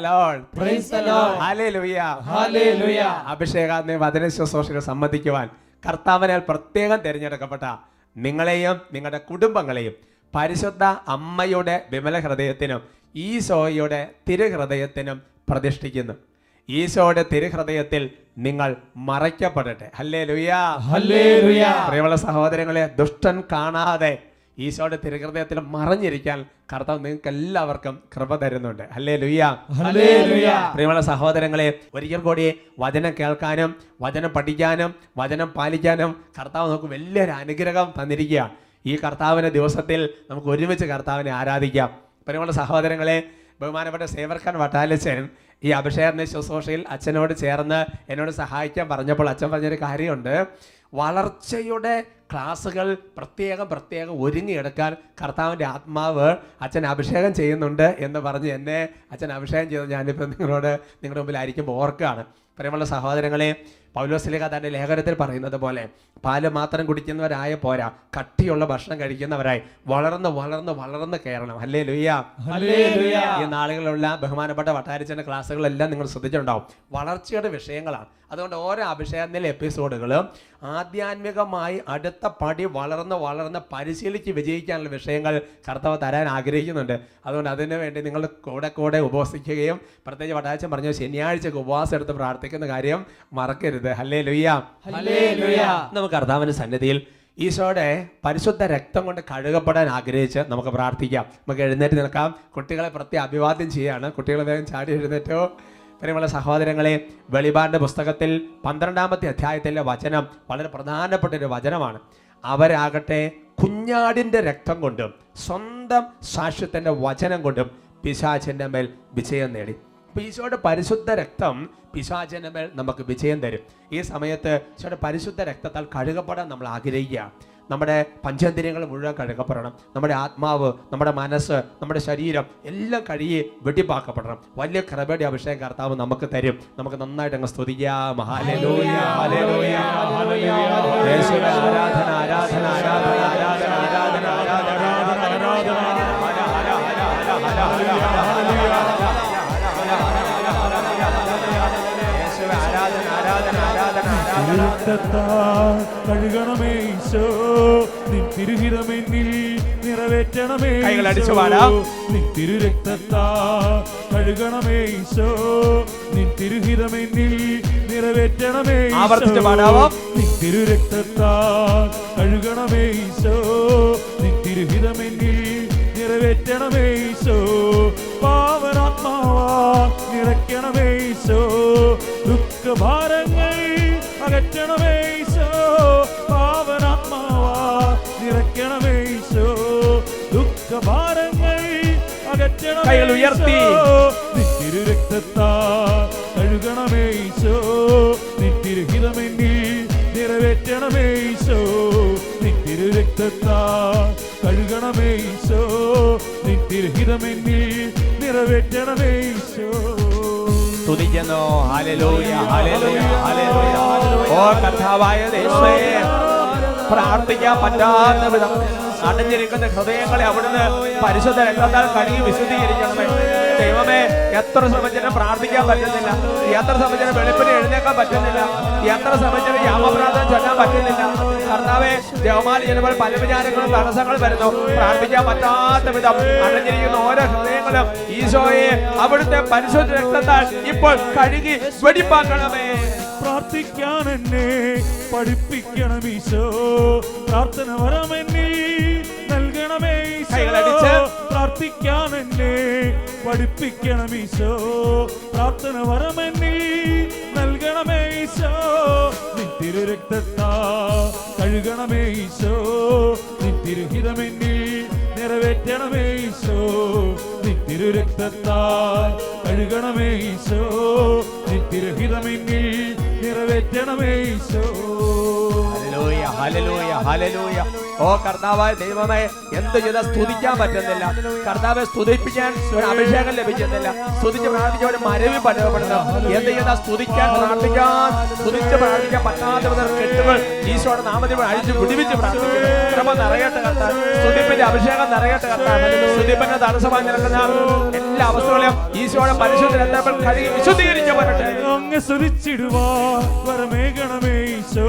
Price the Lord Praise the Lord. Hallelujah Hallelujah. അഭിഷേകാഗ്നി വചന സംബന്ധിക്കുവാൻ കർത്താവിനാൽ പ്രത്യേകം തിരഞ്ഞെടുക്കപ്പെട്ട നിങ്ങളെയും നിങ്ങളുടെ കുടുംബങ്ങളെയും പരിശുദ്ധ അമ്മയുടെ വിമല ഹൃദയത്തിനും ഈശോയുടെ തിരുഹൃദയത്തിനും പ്രതിഷ്ഠിക്കുന്നു ഈശോയുടെ തിരുഹൃദയത്തിൽ നിങ്ങൾ മറയ്ക്കപ്പെടട്ടെ ഹല്ലേ ലുയാ. പ്രിയമുള്ള സഹോദരങ്ങളെ ദുഷ്ടൻ കാണാതെ ഈശോയുടെ തിരുഹൃദയത്തിൽ മറഞ്ഞിരിക്കാൻ കർത്താവ് നിങ്ങൾക്ക് എല്ലാവർക്കും കൃപ തരുന്നുണ്ട്. അല്ലേ ലുയ്യ പ്രിയമുള്ള സഹോദരങ്ങളെ ഒരിക്കൽ കൂടി വചനം കേൾക്കാനും വചനം പഠിക്കാനും വചനം പാലിക്കാനും കർത്താവ് നമുക്ക് വലിയൊരു അനുഗ്രഹം തന്നിരിക്കുകയാണ് ഈ കർത്താവിന്റെ ദിവസത്തിൽ നമുക്ക് ഒരുമിച്ച് കർത്താവിനെ ആരാധിക്കാം. പ്രിയമുള്ള സഹോദരങ്ങളെ ബഹുമാനപ്പെട്ട സേവർഖാൻ വട്ടാലച്ചൻ ഈ അഭിഷേകന്റെ ശുശ്രൂഷയിൽ അച്ഛനോട് ചേർന്ന് എന്നോട് സഹായിക്കാൻ പറഞ്ഞപ്പോൾ അച്ഛൻ പറഞ്ഞൊരു കാര്യമുണ്ട്. വളർച്ചയുടെ ക്ലാസ്സുകൾ പ്രത്യേകം പ്രത്യേകം ഒരുങ്ങിയെടുക്കാൻ കർത്താവിന്റെ ആത്മാവ് അച്ഛൻ അഭിഷേകം ചെയ്യുന്നുണ്ട് എന്ന് പറഞ്ഞ് എന്നെ അച്ഛൻ അഭിഷേകം ചെയ്ത് ഞാനിപ്പോൾ നിങ്ങളോട് നിങ്ങളുടെ മുമ്പിലായിരിക്കുമ്പോൾ ഓർക്കുകയാണ്. പ്രിയമുള്ള സഹോദരങ്ങളെ പൗലോസ്ലിക തന്റെ ലേഖനത്തിൽ പറയുന്നത് പോലെ പാൽ മാത്രം കുടിക്കുന്നവരായ പോരാ കട്ടിയുള്ള ഭക്ഷണം കഴിക്കുന്നവരായി വളർന്ന് വളർന്ന് വളർന്ന് കയറണം. അല്ലേ ലുയ്യ. ഈ നാളുകളിലുള്ള ബഹുമാനപ്പെട്ട വട്ടാരിച്ചന്റെ ക്ലാസ്സുകളെല്ലാം നിങ്ങൾ ശ്രദ്ധിച്ചിട്ടുണ്ടാവും. വളർച്ചയുടെ വിഷയങ്ങളാണ്. അതുകൊണ്ട് ഓരോ അഭിഷേകത്തിലെ എപ്പിസോഡുകളും ആധ്യാത്മികമായി അടുത്ത പടി വളർന്ന് വളർന്ന് പരിശീലിച്ച് വിജയിക്കാനുള്ള വിഷയങ്ങൾ കർത്താവ് തരാൻ ആഗ്രഹിക്കുന്നുണ്ട്. അതുകൊണ്ട് അതിനു വേണ്ടി നിങ്ങൾ കൂടെ കൂടെ ഉപവസിക്കുകയും പ്രത്യേകിച്ച് വട്ടാഴ്ച പറഞ്ഞു ശനിയാഴ്ചക്ക് ഉപവാസം എടുത്ത് പ്രാർത്ഥിക്കുന്ന കാര്യം മറക്കരുത്. ഹല്ലേ ലുയ്യ നമുക്ക് കർത്താവിന്റെ സന്നിധിയിൽ ഈശോയുടെ പരിശുദ്ധ രക്തം കൊണ്ട് കഴുകപ്പെടാൻ ആഗ്രഹിച്ച് നമുക്ക് പ്രാർത്ഥിക്കാം. നമുക്ക് എഴുന്നേറ്റ് നിൽക്കാം. കുട്ടികളെ പ്രത്യേക അഭിവാദ്യം ചെയ്യാണ്. കുട്ടികളെ വേഗം ചാടി എഴുന്നേറ്റോ. പ്രിയമുള്ള സഹോദരങ്ങളെ വെളിപാടിന്റെ പുസ്തകത്തിൽ പന്ത്രണ്ടാമത്തെ അധ്യായത്തിലെ വചനം വളരെ പ്രധാനപ്പെട്ട ഒരു വചനമാണ്. അവരാകട്ടെ കുഞ്ഞാടിന്റെ രക്തം കൊണ്ടും സ്വന്തം സാക്ഷ്യത്തിന്റെ വചനം കൊണ്ടും പിശാചിന്റെ മേൽ വിജയം നേടി. അപ്പൊ ഈശോയുടെ പരിശുദ്ധ രക്തം പിശാചിന്റെ മേൽ നമുക്ക് വിജയം തരും. ഈ സമയത്ത് ഈശോയുടെ പരിശുദ്ധ രക്തത്താൽ കഴുകപ്പെടാൻ നമ്മൾ ആഗ്രഹിക്കുക നമ്മുടെ പഞ്ചേന്ദ്രിയങ്ങൾ മുഴുവൻ കഴുകപ്പെടണം. നമ്മുടെ ആത്മാവ് നമ്മുടെ മനസ്സ് നമ്മുടെ ശരീരം എല്ലാം കഴുകി വെട്ടിപ്പാക്കപ്പെടണം. വലിയ കൃപയുടെ അഭിഷേകം കർത്താവ് നമുക്ക് തരും. നമുക്ക് നന്നായിട്ട് അങ്ങ് സ്തുതിക്കാം. ആരാധന ആരാധന ആരാധന. രക്തത്താൽ കഴുകണമേ ഈശോ നിൻ തിരുഹിതമെന്നിൽ നിറവേറ്റണമേ. നിൻ തിരുരക്തത്താൽ കഴുകണമേ ഈശോ നിൻ തിരുഹിതമെന്നിൽ നിറവേറ്റണമേ. ആവർത്തിച്ച് പാടാമോ? നിൻ തിരുരക്തത്താൽ കഴുകണമേ ഈശോ നിൻ തിരുഹിതമെന്നിൽ നിറവേറ്റണമേ ഈശോ പാവനാത്മാവാ നിറയ്ക്കണമേ ഈശോ ദുഃഖഭാരങ്ങൾ അകറ്റണമേ ഈശോ. പാവനാത്മാവാ നിറയ്ക്കണമേ ഈശോ. ദുഃഖഭാരങ്ങൾ അകറ്റണമേ കൈകൾ ഉയർത്തി. ഈശോ. നിൻ തിരുരക്തത്താ കഴുകണമേ ഈശോ. നിൻ തിരുഹിതമെന്നിൽ നിറവേറ്റണമേ ഈശോ. നിൻ സ്തുതിക്കുന്നു ഓ കർത്താവായ യേശുവേ പ്രാർത്ഥിക്കാൻ പറ്റാത്ത വിധം അടഞ്ഞിരിക്കുന്ന ഹൃദയങ്ങളെ അവിടുന്ന് പരിശുദ്ധ രക്തത്താൽ കഴുകി വിശുദ്ധീകരിക്കണമേ. ദൈവമേ എത്ര ശ്രമിച്ചിട്ടും പ്രാർത്ഥിക്കാൻ പറ്റുന്നില്ല. എത്ര ശ്രമിച്ചിട്ടും വെളുപ്പിന് എഴുന്നേക്കാൻ പറ്റുന്നില്ല. എത്ര ശ്രമിച്ചിട്ടും യാമപ്രാർത്ഥന ചൊല്ലാൻ പറ്റുന്നില്ല. കർത്താവെ ദേവമാല ചെല്ലുമ്പോൾ പല വിചാരങ്ങളും തടസ്സങ്ങൾ വരുന്നു. പ്രാർത്ഥിക്കാൻ പറ്റാത്ത വിധം അടഞ്ഞിരിക്കുന്ന ഓരോ ഹൃദയങ്ങളും ഈശോയെ അവിടുത്തെ പരിശുദ്ധ രക്തത്താൽ ഇപ്പോൾ കഴുകി വെടിപ്പാക്കണമേ. പ്രാർത്ഥിക്കാൻ എന്നെ പഠിപ്പിക്കണം ഈശോ. പ്രാർത്ഥന വരമെന്നിൽ ഈശോ. കൈകളടിച്ച്. പ്രാർത്ഥിക്കാൻ എന്നെ പഠിപ്പിക്കണം ഈശോ. പ്രാർത്ഥന വരമെന്നെ നൽകണമേ ഈശോ. നിൻ തിരുരക്തത്താ കഴുകണമേ ഈശോ. നിൻ തിരുഹിതമെന്നിൽ നിറവേറ്റണമേ ഈശോ. നിൻ തിരുരക്തത്താ കഴുകണമേ ഈശോ. നിൻ തിരുഹിതമെന്നിൽ നിറവേറ്റണമേ ഈശോ. Hallelujah hallelujah hallelujah. ഓ കർത്താവായ ദൈവമേ എന്ത് ചെയ്താൽ സ്തുതിക്കാൻ പറ്റുന്നില്ല. കർത്താവെ സ്തുതിപ്പിക്കാൻ ഒരു അഭിഷേകം ലഭിക്കുന്നില്ല. സ്തുതിച്ച് പ്രാർത്ഥിച്ച ഒരു മരവിൽ പനുഭവപ്പെടുന്നു എന്ത് ചെയ്താൽ സ്തുതിക്കാൻ പ്രാർത്ഥിക്കാൻ സ്തുതിച്ച് പ്രാർത്ഥിക്കാൻ പറ്റാത്ത കെട്ടുകൾ ഈശോയുടെ നാമത്തിൽ അഴിച്ച് വിടിവിച്ച് പ്രാർത്ഥിക്കുന്നു. ക്രമം നിറയട്ടെ സ്തുതിപ്പിന്റെ അഭിഷേകം നിറയട്ടെ കർത്താൻ സ്തുതിപ്പിന്റെ തടസ്സമായി നിൽക്കുന്ന എല്ലാ അവസ്ഥകളെയും ഈശോയുടെ പരിശുദ്ധ രക്തത്തിൽ കഴുകി വിശുദ്ധീകരിച്ചു വരട്ടെ. അങ്ങ് സ്തുതിച്ചിടുവാ ഈശോ.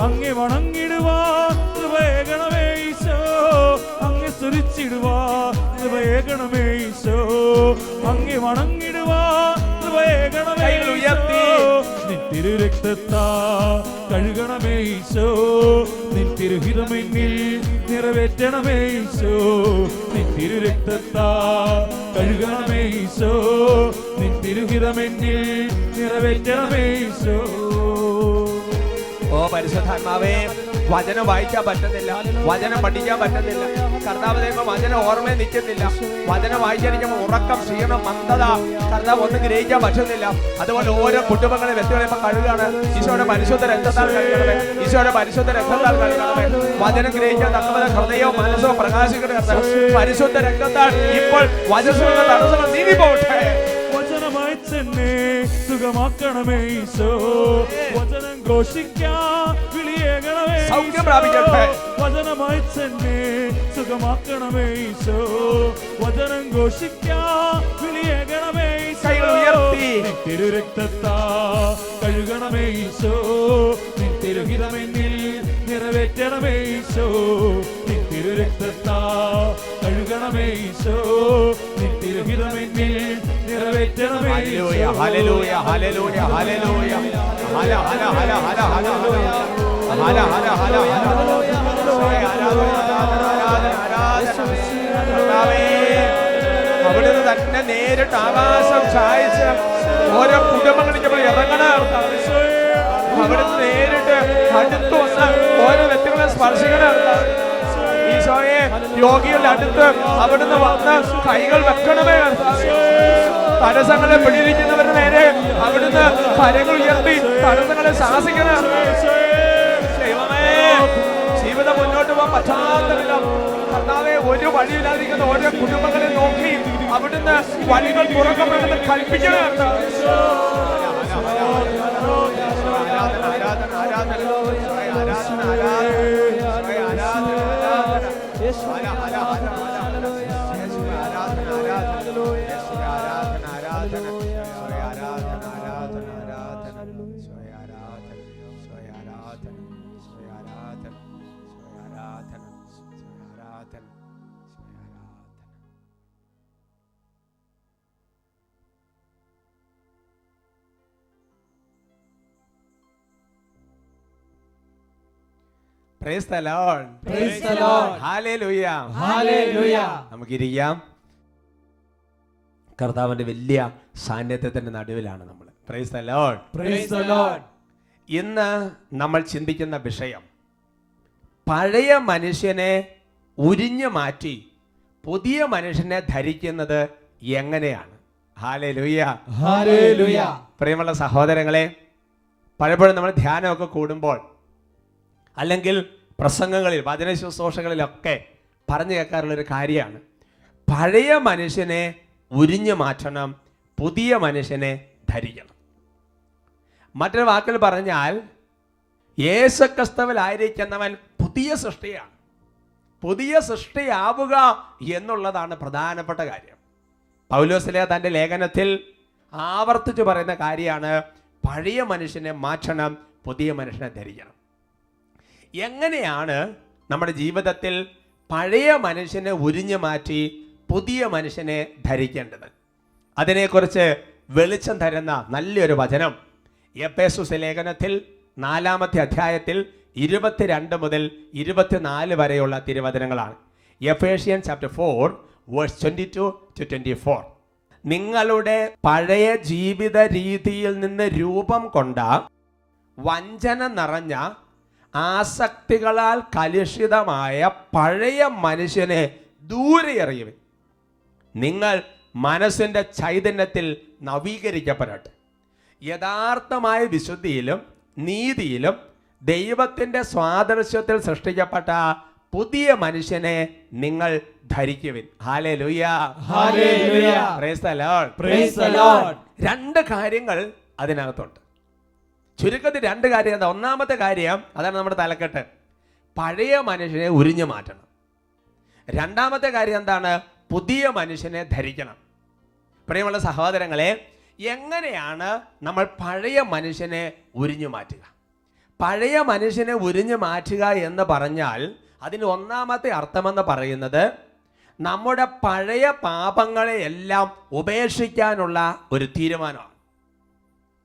അങ്ങെ വണങ്ങിടുവാ കൃപയേകണമേ ഈശോ. അങ്ങെ സ്തുതിച്ചിടുവാ കൃപയേകണമേ ഈശോ. അങ്ങെ വണങ്ങിടുവാ കൃപയേകണമേ ഉയർത്തി. നിത്തിരു രക്തത്താ കഴുകണമേ ഈശോ. നിൻ തിരുഹിതമെന്നിൽ നിറവേറ്റണമേ ഈശോ. നിൻ തിരു രക്തത്താ കഴുകണമേ ഈശോ. നിൻ തിരുഹിതമെന്നിൽ നിറവേറ്റണമേ ഈശോ. ഓ പരിശുദ്ധാത്മാവേ വചനം വായിക്കാൻ പറ്റുന്നില്ല. വചനം പഠിക്കാൻ പറ്റുന്നില്ല. കർത്താവ് ദൈവം വചനം ഓർമ്മയിൽ നിൽക്കുന്നില്ല. വചനം വായിച്ചിരിക്കുമ്പോൾ ഉറക്കം ക്ഷീണം മന്ദത കർത്താവ് ഒന്നും ഗ്രഹിക്കാൻ പറ്റുന്നില്ല. അതുപോലെ ഓരോ കുടുംബങ്ങളെ വ്യക്തികളെ കഴുകാണ്. ഈശോയുടെ പരിശുദ്ധ രക്തത്താൽ കഴുകണമേ. ഈശോയുടെ പരിശുദ്ധ രക്തത്താൽ കഴുകണമേ. വചനം ഗ്രഹിക്കാൻ തക്കവത ഹൃദയവും മനസ്സോ പ്രകാശിക്കണം. പരിശുദ്ധ രക്തത്താൽ ഇപ്പോൾ നീങ്ങി പോകട്ടെ വചനമായി തന്നെ സുഖമാക്കണമേ ഈശോ. വചനം. സൗഖ്യം പ്രാപിക്കട്ടെ. വചനമായി തന്നെ സുഖമാക്കണമേ ഈശോ വചനം ഘോഷിക്കാൻ വിളിയേകണമേ ഈശോ. കൈകൾ ഉയർത്തി. നിൻ തിരുരക്തത്താ കഴുകണമേ ഈശോ നിൻ തിരുഹിതമെന്നിൽ നിറവേറ്റണമേ ഈശോ തിരുരക്തത്താ കഴുകണമേ ഈശോ നിൻ അവിടുന്ന് തന്നെ നേരിട്ട് ആകാശം ചായച്ച് ഓരോ കുടുംബങ്ങളിലേക്ക് ഇപ്പോൾ ഇറങ്ങണ അവിടെ നേരിട്ട് അടുത്ത് വന്ന് ഓരോ വ്യക്തികളെ സ്പർശിക്കണം. ഈശോയെ രോഗികളുടെ അടുത്ത് അവിടുന്ന് വന്ന് കൈകൾ വെക്കണമേ. തടസ്സങ്ങളെ പിടിയിരിക്കുന്നവരുടെ നേരെ അവിടുന്ന് കരങ്ങൾ ഉയർത്തി തടസ്സങ്ങളെ ശാസിക്കണം. ദൈവമേ ജീവിതം മുന്നോട്ട് പോകാൻ പറ്റാത്ത വിധം ഒരു വഴിയില്ലാതിരിക്കുന്ന ഓരോ കുടുംബങ്ങളെ നോക്കി അവിടുന്ന് വഴികൾ തുറക്കപ്പെടുന്നത് കൽപ്പിക്കണം. ആരാധന ആരാധന ആരാധന ആരാധന ആരാധന. ആരാധന ഹല, പ്രൈസ് Lord. Hallelujah. Hallelujah. നമുക്കിരിക്കാം കർത്താവിന്റെ വലിയ സാന്നിധ്യത്തിന്റെ നടുവിലാണ് നമ്മൾ praise the Lord praise Lord ഇന്ന് നമ്മൾ ചിന്തിക്കുന്ന വിഷയം പഴയ മനുഷ്യനെ ഉരിഞ്ഞു മാറ്റി പുതിയ മനുഷ്യനെ ധരിക്കുന്നത് എങ്ങനെയാണ്. പ്രിയമുള്ള സഹോദരങ്ങളെ പലപ്പോഴും നമ്മൾ ധ്യാനമൊക്കെ കൂടുമ്പോൾ അല്ലെങ്കിൽ പ്രസംഗങ്ങളിൽ വചന ശുശ്രൂഷകളിലൊക്കെ പറഞ്ഞു കേൾക്കാറുള്ളൊരു കാര്യമാണ്. പഴയ മനുഷ്യനെ ഉരിഞ്ഞു മാറ്റണം പുതിയ മനുഷ്യനെ ധരിക്കണം. മറ്റൊരു വാക്കിൽ പറഞ്ഞാൽ യേശക്രിസ്തവിലായിരിക്കുന്നവൻ പുതിയ സൃഷ്ടിയാണ്. പുതിയ സൃഷ്ടിയാവുക എന്നുള്ളതാണ് പ്രധാനപ്പെട്ട കാര്യം. പൗലോസിലെ തന്റെ ലേഖനത്തിൽ ആവർത്തിച്ചു പറയുന്ന കാര്യമാണ് പഴയ മനുഷ്യനെ മാറ്റണം പുതിയ മനുഷ്യനെ ധരിക്കണം. എങ്ങനെയാണ് നമ്മുടെ ജീവിതത്തിൽ പഴയ മനുഷ്യനെ ഉരിഞ്ഞു മാറ്റി പുതിയ മനുഷ്യനെ ധരിക്കേണ്ടത്? അതിനെക്കുറിച്ച് വെളിച്ചം തരുന്ന നല്ലൊരു വചനം എപ്പേസുസ് ലേഖനത്തിൽ നാലാമത്തെ അധ്യായത്തിൽ ഇരുപത്തിരണ്ട് മുതൽ ഇരുപത്തിനാല് വരെയുള്ള തിരുവചനങ്ങളാണ്. Ephesian chapter four verse twenty two to twenty four. നിങ്ങളുടെ പഴയ ജീവിത രീതിയിൽ നിന്ന് രൂപം കൊണ്ട വഞ്ചന നിറഞ്ഞ ആസക്തികളാൽ കലുഷിതമായ പഴയ മനുഷ്യനെ ദൂരെ എറിയുവിൻ നിങ്ങൾ മനസ്സിന്റെ ചൈതന്യത്തിൽ നവീകരിക്കപ്പെടട്ടെ. യഥാർത്ഥമായ വിശുദ്ധിയിലും നീതിയിലും ദൈവത്തിന്റെ സ്വാദർശ്യത്തിൽ സൃഷ്ടിക്കപ്പെട്ട പുതിയ മനുഷ്യനെ നിങ്ങൾ ധരിക്കുവിൻ. രണ്ട് കാര്യങ്ങൾ അതിനകത്തുണ്ട്. ചുരുക്കത്തിൽ രണ്ട് കാര്യം. എന്താ ഒന്നാമത്തെ കാര്യം അതാണ് നമ്മുടെ തലക്കെട്ട്. പഴയ മനുഷ്യനെ ഉരിഞ്ഞു മാറ്റണം. രണ്ടാമത്തെ കാര്യം എന്താണ്? പുതിയ മനുഷ്യനെ ധരിക്കണം. പ്രിയമുള്ള സഹോദരങ്ങളെ എങ്ങനെയാണ് നമ്മൾ പഴയ മനുഷ്യനെ ഉരിഞ്ഞു മാറ്റുക? പഴയ മനുഷ്യനെ ഉരിഞ്ഞു മാറ്റുക എന്ന് പറഞ്ഞാൽ അതിന് ഒന്നാമത്തെ അർത്ഥമെന്ന് പറയുന്നത് നമ്മുടെ പഴയ പാപങ്ങളെയെല്ലാം ഉപേക്ഷിക്കാനുള്ള ഒരു തീരുമാനമാണ്.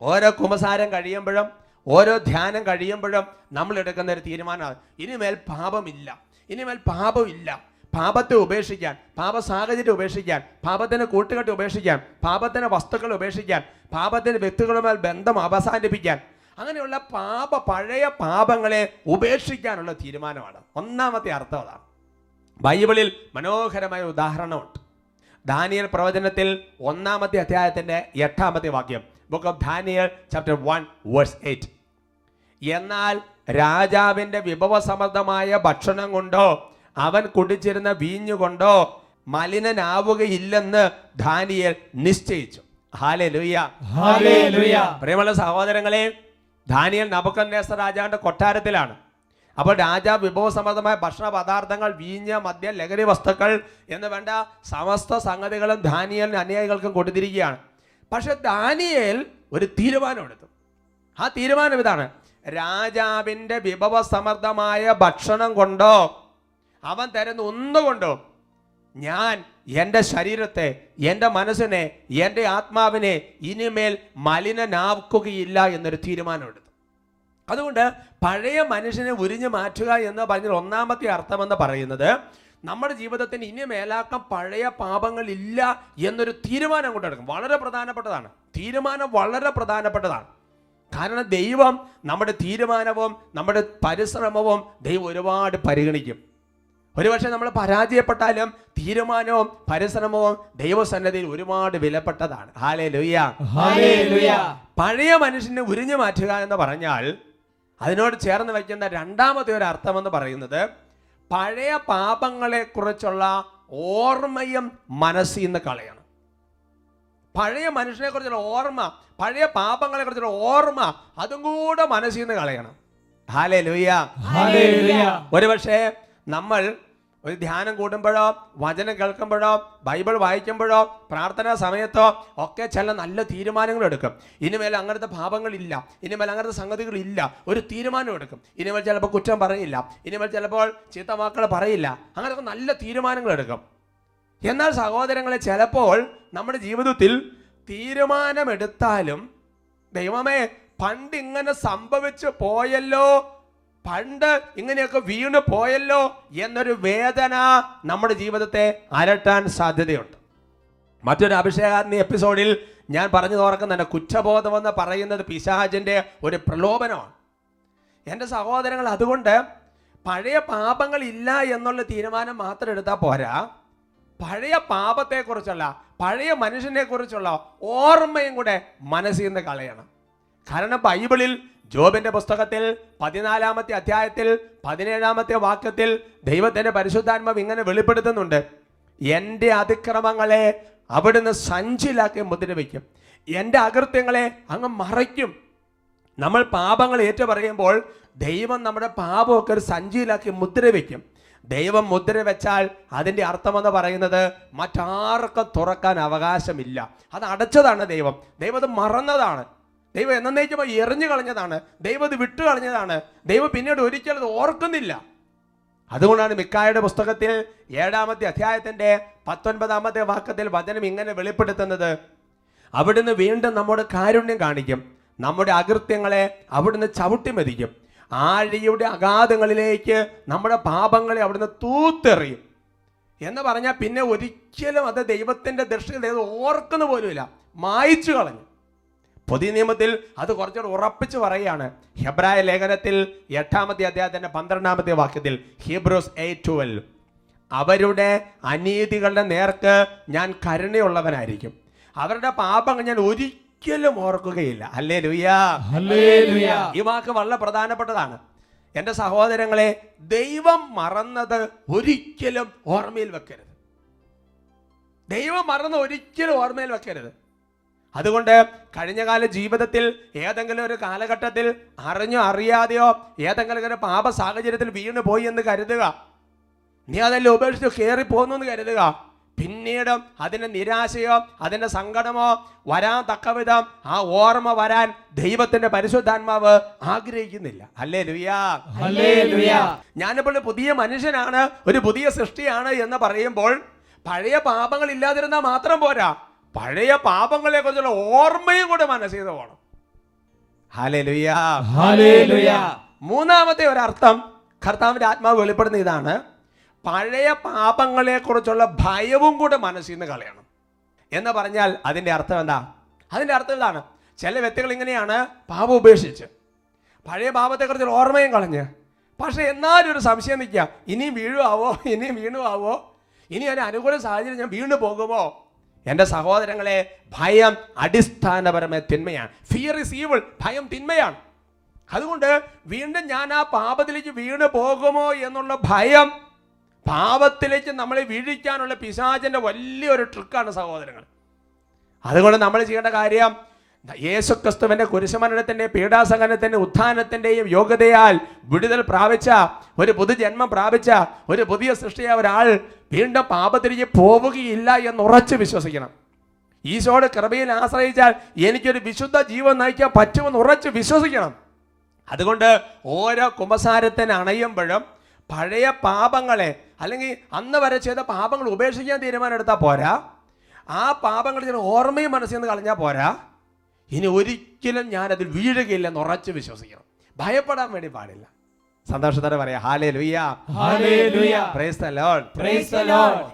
ഓരോ കുമ്പസാരം കഴിയുമ്പോഴും ഓരോ ധ്യാനം കഴിയുമ്പോഴും നമ്മൾ എടുക്കുന്ന ഒരു തീരുമാനമാണ്. ഇനിമേൽ പാപമില്ല. ഇനിമേൽ പാപമില്ല. പാപത്തെ ഉപേക്ഷിക്കാൻ പാപ സാഹചര്യം ഉപേക്ഷിക്കാൻ പാപത്തിന് കൂട്ടുകെട്ട് ഉപേക്ഷിക്കാൻ പാപത്തിന് വസ്തുക്കൾ ഉപേക്ഷിക്കാൻ പാപത്തിന് വ്യക്തികളുമായി ബന്ധം അവസാനിപ്പിക്കാൻ അങ്ങനെയുള്ള പാപ പഴയ പാപങ്ങളെ ഉപേക്ഷിക്കാനുള്ള തീരുമാനമാണ്. ഒന്നാമത്തെ അർത്ഥം അതാണ്. ബൈബിളിൽ മനോഹരമായ ഉദാഹരണമുണ്ട്. ദാനിയൽ പ്രവചനത്തിൽ ഒന്നാമത്തെ അധ്യായത്തിന്റെ എട്ടാമത്തെ വാക്യം. Book of Daniel chapter one verse eight എന്നാൽ രാജാവിന്റെ വിഭവസമൃദ്ധമായ ഭക്ഷണം കൊണ്ടോ അവൻ കുടിച്ചിരുന്ന വീഞ്ഞുകൊണ്ടോ മലിനനാവുകയില്ലെന്ന് ധാനിയൽ നിശ്ചയിച്ചു. പ്രിയമുള്ള സഹോദരങ്ങളെ ധാനിയൽ നബുക്കന്നേസർ രാജാവിന്റെ കൊട്ടാരത്തിലാണ്. അപ്പോൾ രാജാവ് വിഭവസമൃദ്ധമായ ഭക്ഷണ പദാർത്ഥങ്ങൾ വീഞ്ഞ് മദ്യം ലഹരി വസ്തുക്കൾ എന്ന് വേണ്ട സമസ്ത സംഗതികളും ധാനിയലിന് അനുയായികൾക്കും കൊടുത്തിരിക്കുകയാണ്. പക്ഷെ ദാനിയേൽ ഒരു തീരുമാനമെടുത്തു. ആ തീരുമാനം ഇതാണ്. രാജാവിന്റെ വിഭവസമൃദ്ധമായ ഭക്ഷണം കൊണ്ടോ അവൻ തരുന്ന ഒന്നുകൊണ്ടോ ഞാൻ എന്റെ ശരീരത്തെ എന്റെ മനസ്സിനെ എന്റെ ആത്മാവിനെ ഇനിമേൽ മലിനനാക്കുകയില്ല എന്നൊരു തീരുമാനമെടുത്തു. അതുകൊണ്ട് പഴയ മനുഷ്യനെ ഉരിഞ്ഞു മാറ്റുക എന്ന് പറഞ്ഞ ഒന്നാമത്തെ അർത്ഥമെന്ന് പറയുന്നത് നമ്മുടെ ജീവിതത്തിന് ഇനി മേലാക്കം പഴയ പാപങ്ങളില്ല എന്നൊരു തീരുമാനം കൊണ്ടെടുക്കും വളരെ പ്രധാനപ്പെട്ടതാണ്. തീരുമാനം വളരെ പ്രധാനപ്പെട്ടതാണ്. കാരണം ദൈവം നമ്മുടെ തീരുമാനവും നമ്മുടെ പരിശ്രമവും ദൈവം ഒരുപാട് പരിഗണിക്കും. ഒരുപക്ഷെ നമ്മൾ പരാജയപ്പെട്ടാലും തീരുമാനവും പരിശ്രമവും ദൈവസന്നദ്ധയിൽ ഒരുപാട് വിലപ്പെട്ടതാണ്. ഹാലേ ലുയ്യ. പഴയ മനുഷ്യനെ ഉരിഞ്ഞു മാറ്റുക എന്ന് പറഞ്ഞാൽ അതിനോട് ചേർന്ന് വയ്ക്കുന്ന രണ്ടാമത്തെ ഒരു അർത്ഥമെന്ന് പറയുന്നത് പഴയ പാപങ്ങളെ കുറിച്ചുള്ള ഓർമ്മയും മനസ്സിൽ നിന്ന് കളയണം. പഴയ മനുഷ്യനെ കുറിച്ചുള്ള ഓർമ്മ പഴയ പാപങ്ങളെ കുറിച്ചുള്ള ഓർമ്മ അതും കൂടെ മനസ്സിൽ നിന്ന് കളയണം. ഹാലേ ലുയ്യ. ഒരുപക്ഷെ നമ്മൾ ഒരു ധ്യാനം കൂടുമ്പോഴോ വചനം കേൾക്കുമ്പോഴോ ബൈബിൾ വായിക്കുമ്പോഴോ പ്രാർത്ഥനാ സമയത്തോ ഒക്കെ ചില നല്ല തീരുമാനങ്ങൾ എടുക്കും. ഇനിമേൽ അങ്ങനത്തെ ഭാവങ്ങളില്ല ഇനിമേൽ അങ്ങനത്തെ സംഗതികളില്ല. ഒരു തീരുമാനം എടുക്കും. ഇനിമേൽ ചിലപ്പോൾ കുറ്റം പറയില്ല. ഇനിമേൽ ചിലപ്പോൾ ചീത്ത വാക്കുകൾ പറയില്ല. അങ്ങനെയൊക്കെ നല്ല തീരുമാനങ്ങൾ എടുക്കും. എന്നാൽ സഹോദരങ്ങളെ ചിലപ്പോൾ നമ്മുടെ ജീവിതത്തിൽ തീരുമാനമെടുത്താലും ദൈവമേ പണ്ട് ഇങ്ങനെ സംഭവിച്ചു പോയല്ലോ പണ്ട് ഇങ്ങനെയൊക്കെ വീണു പോയല്ലോ എന്നൊരു വേദന നമ്മുടെ ജീവിതത്തെ അലട്ടാൻ സാധ്യതയുണ്ട്. മറ്റൊരു അഭിഷേകാത്മി എപ്പിസോഡിൽ ഞാൻ പറഞ്ഞു കുറ്റബോധം എന്ന് പറയുന്നത് പിശാജിന്റെ ഒരു പ്രലോഭനമാണ്. എന്റെ സഹോദരങ്ങൾ അതുകൊണ്ട് പഴയ പാപങ്ങൾ ഇല്ല എന്നുള്ള തീരുമാനം മാത്രം എടുത്താൽ പോരാ. പഴയ പാപത്തെക്കുറിച്ചുള്ള പഴയ മനുഷ്യനെക്കുറിച്ചുള്ള ഓർമ്മയും കൂടെ മനസ്സിൽ നിന്ന് കളയണം. കാരണം ബൈബിളിൽ ജോബിന്റെ പുസ്തകത്തിൽ പതിനാലാമത്തെ അധ്യായത്തിൽ പതിനേഴാമത്തെ വാക്യത്തിൽ ദൈവത്തിന്റെ പരിശുദ്ധാത്മാവ് ഇങ്ങനെ വെളിപ്പെടുത്തുന്നുണ്ട്. എന്റെ അതിക്രമങ്ങളെ അവിടുന്ന് സഞ്ചിലാക്കി മുദ്ര വയ്ക്കും എന്റെ അകൃത്യങ്ങളെ അങ്ങ് മറയ്ക്കും. നമ്മൾ പാപങ്ങൾ ഏറ്റു പറയുമ്പോൾ ദൈവം നമ്മുടെ പാപമൊക്കെ ഒരു സഞ്ചിയിലാക്കി മുദ്ര വയ്ക്കും ദൈവം മുദ്ര വെച്ചാൽ അതിന്റെ അർത്ഥമെന്ന് പറയുന്നത് മറ്റാർക്കും തുറക്കാൻ അവകാശമില്ല. അത് അടച്ചതാണ് ദൈവം. ദൈവം അത് മറന്നതാണ്. ദൈവം എന്നേക്കുമ്പോൾ എറിഞ്ഞു കളഞ്ഞതാണ്. ദൈവം അത് വിട്ടു കളഞ്ഞതാണ്. ദൈവം പിന്നീട് ഒരിക്കലും ഓർക്കുന്നില്ല. അതുകൊണ്ടാണ് മിക്കായുടെ പുസ്തകത്തിൽ ഏഴാമത്തെ അധ്യായത്തിന്റെ പത്തൊൻപതാമത്തെ വാക്കത്തിൽ വചനം ഇങ്ങനെ വെളിപ്പെടുത്തുന്നത്. അവിടുന്ന് വീണ്ടും നമ്മുടെ കാരുണ്യം കാണിക്കും. നമ്മുടെ അകൃത്യങ്ങളെ അവിടുന്ന് ചവിട്ടി മതിക്കും. ആഴിയുടെ അഗാധങ്ങളിലേക്ക് നമ്മുടെ പാപങ്ങളെ അവിടുന്ന് തൂത്തെറിയും. എന്ന് പറഞ്ഞാൽ പിന്നെ ഒരിക്കലും അത് ദൈവത്തിന്റെ ദൃഷ്ടിയിൽ ഓർക്കുന്ന പോലുമില്ല. മായിച്ചു കളഞ്ഞു. പുതിയ നിയമത്തിൽ അത് കുറച്ചുകൂടെ ഉറപ്പിച്ച് പറയുകയാണ്. ഹെബ്രായ ലേഖനത്തിൽ എട്ടാമത്തെ അധ്യായത്തിന്റെ പന്ത്രണ്ടാമത്തെ വാക്യത്തിൽ ഹീബ്രോസ് എയ്റ്റ് ട്വൽവ് അവരുടെ അനീതികളുടെ നേർക്ക് ഞാൻ കരുണയുള്ളവനായിരിക്കും. അവരുടെ പാപങ്ങൾ ഞാൻ ഒരിക്കലും ഓർക്കുകയില്ല. അല്ലേ ലുയാ ഈ വാക്ക് വളരെ പ്രധാനപ്പെട്ടതാണ്. എന്റെ സഹോദരങ്ങളെ ദൈവം മറന്നത് ഒരിക്കലും ഓർമ്മയിൽ വെക്കരുത്. ദൈവം മറന്ന് ഒരിക്കലും ഓർമ്മയിൽ വെക്കരുത്. അതുകൊണ്ട് കഴിഞ്ഞകാല ജീവിതത്തിൽ ഏതെങ്കിലും ഒരു കാലഘട്ടത്തിൽ അറിഞ്ഞോ അറിയാതെയോ ഏതെങ്കിലും ഒരു പാപ സാഹചര്യത്തിൽ വീണു പോയി എന്ന് കരുതുക. നീ അതെല്ലാം ഉപേക്ഷിച്ച് കയറി പോന്നു എന്ന് കരുതുക. പിന്നീട് അതിന്റെ നിരാശയോ അതിന്റെ സങ്കടമോ വരാൻ തക്കവിധം ആ ഓർമ്മ വരാൻ ദൈവത്തിന്റെ പരിശുദ്ധാത്മാവ് ആഗ്രഹിക്കുന്നില്ല. അല്ലേ ലുയാ ഞാനിപ്പോൾ പുതിയ മനുഷ്യനാണ് ഒരു പുതിയ സൃഷ്ടിയാണ് എന്ന് പറയുമ്പോൾ പഴയ പാപങ്ങൾ ഇല്ലാതിരുന്നാൽ മാത്രം പോരാ. പഴയ പാപങ്ങളെ കുറിച്ചുള്ള ഓർമ്മയും കൂടെ മനസ്സിൽ പോകണം മൂന്നാമത്തെ ഒരർത്ഥം കർത്താവിന്റെ ആത്മാവ് വെളിപ്പെടുന്ന ഇതാണ്. പഴയ പാപങ്ങളെ കുറിച്ചുള്ള ഭയവും കൂടെ മനസ്സിൽ നിന്ന് കളയണം. എന്ന് പറഞ്ഞാൽ അതിന്റെ അർത്ഥം എന്താ? അതിന്റെ അർത്ഥം ഇതാണ്. ചില വ്യക്തികൾ ഇങ്ങനെയാണ് പാപം ഉപേക്ഷിച്ച്. പഴയ പാപത്തെക്കുറിച്ചുള്ള ഓർമ്മയും കളഞ്ഞ്. പക്ഷെ എന്നാലും ഒരു സംശയം നിൽക്കുക. ഇനിയും വീഴുവാവോ? ഇനിയും വീണുവാവോ? ഇനി ഒരു അനുകൂല സാഹചര്യം ഞാൻ വീണു പോകുമോ? എന്റെ സഹോദരങ്ങളെ ഭയം അടിസ്ഥാനപരമായ തിന്മയാണ്. ഫിയർ ഇസ് ഈവിൾ ഭയം തിന്മയാണ്. അതുകൊണ്ട് വീണ്ടും ഞാൻ ആ പാപത്തിലേക്ക് വീണ് പോകുമോ എന്നുള്ള ഭയം പാപത്തിലേക്ക് നമ്മളെ വീഴിക്കാനുള്ള പിശാചന്റെ വലിയൊരു ട്രിക്കാണ് സഹോദരങ്ങൾ. അതുകൊണ്ട് നമ്മൾ ചെയ്യേണ്ട കാര്യം യേശു ക്രിസ്തുവിന്റെ കുരിശുമരണത്തിന്റെ പീഡാസഹനത്തിന്റെ ഉത്ഥാനത്തിന്റെയും യോഗ്യതയാൽ വിടുതൽ പ്രാപിച്ച ഒരു പുതുജന്മം പ്രാപിച്ച ഒരു പുതിയ സൃഷ്ടിയായ ഒരാൾ വീണ്ടും പാപത്തിലേക്ക് പോവുകയില്ല എന്ന് ഉറച്ചു വിശ്വസിക്കണം. ഈശോയുടെ കൃപയിൽ ആശ്രയിച്ചാൽ എനിക്കൊരു വിശുദ്ധ ജീവൻ നയിക്കാൻ പറ്റുമെന്ന് ഉറച്ചു വിശ്വസിക്കണം. അതുകൊണ്ട് ഓരോ കുമ്പസാരത്തിന് അണയുമ്പോഴും പഴയ പാപങ്ങളെ അല്ലെങ്കിൽ അന്ന് വരെ ചെയ്ത പാപങ്ങൾ ഉപേക്ഷിക്കാൻ തീരുമാനം എടുത്താൽ പോരാ. ആ പാപങ്ങൾ ചില ഓർമ്മയും മനസ്സിൽ നിന്ന് കളഞ്ഞാൽ പോരാ. ഇനി ഒരിക്കലും ഞാനതിൽ വീഴുകയില്ലെന്ന് ഉറച്ച് വിശ്വസിക്കണം. ഭയപ്പെടാൻ വേണ്ടി പാടില്ല. സന്തോഷത്തോടെ പറയാം. ഹാലേ ലുയ്യ